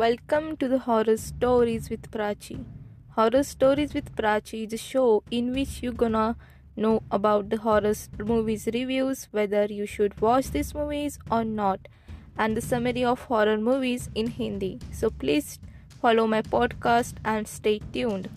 Welcome to the Horror Stories with Prachi. Horror Stories with Prachi is a show in which you gonna know about the horror movies reviews, whether you should watch these movies or not, and the summary of horror movies in Hindi. So please follow my podcast and stay tuned.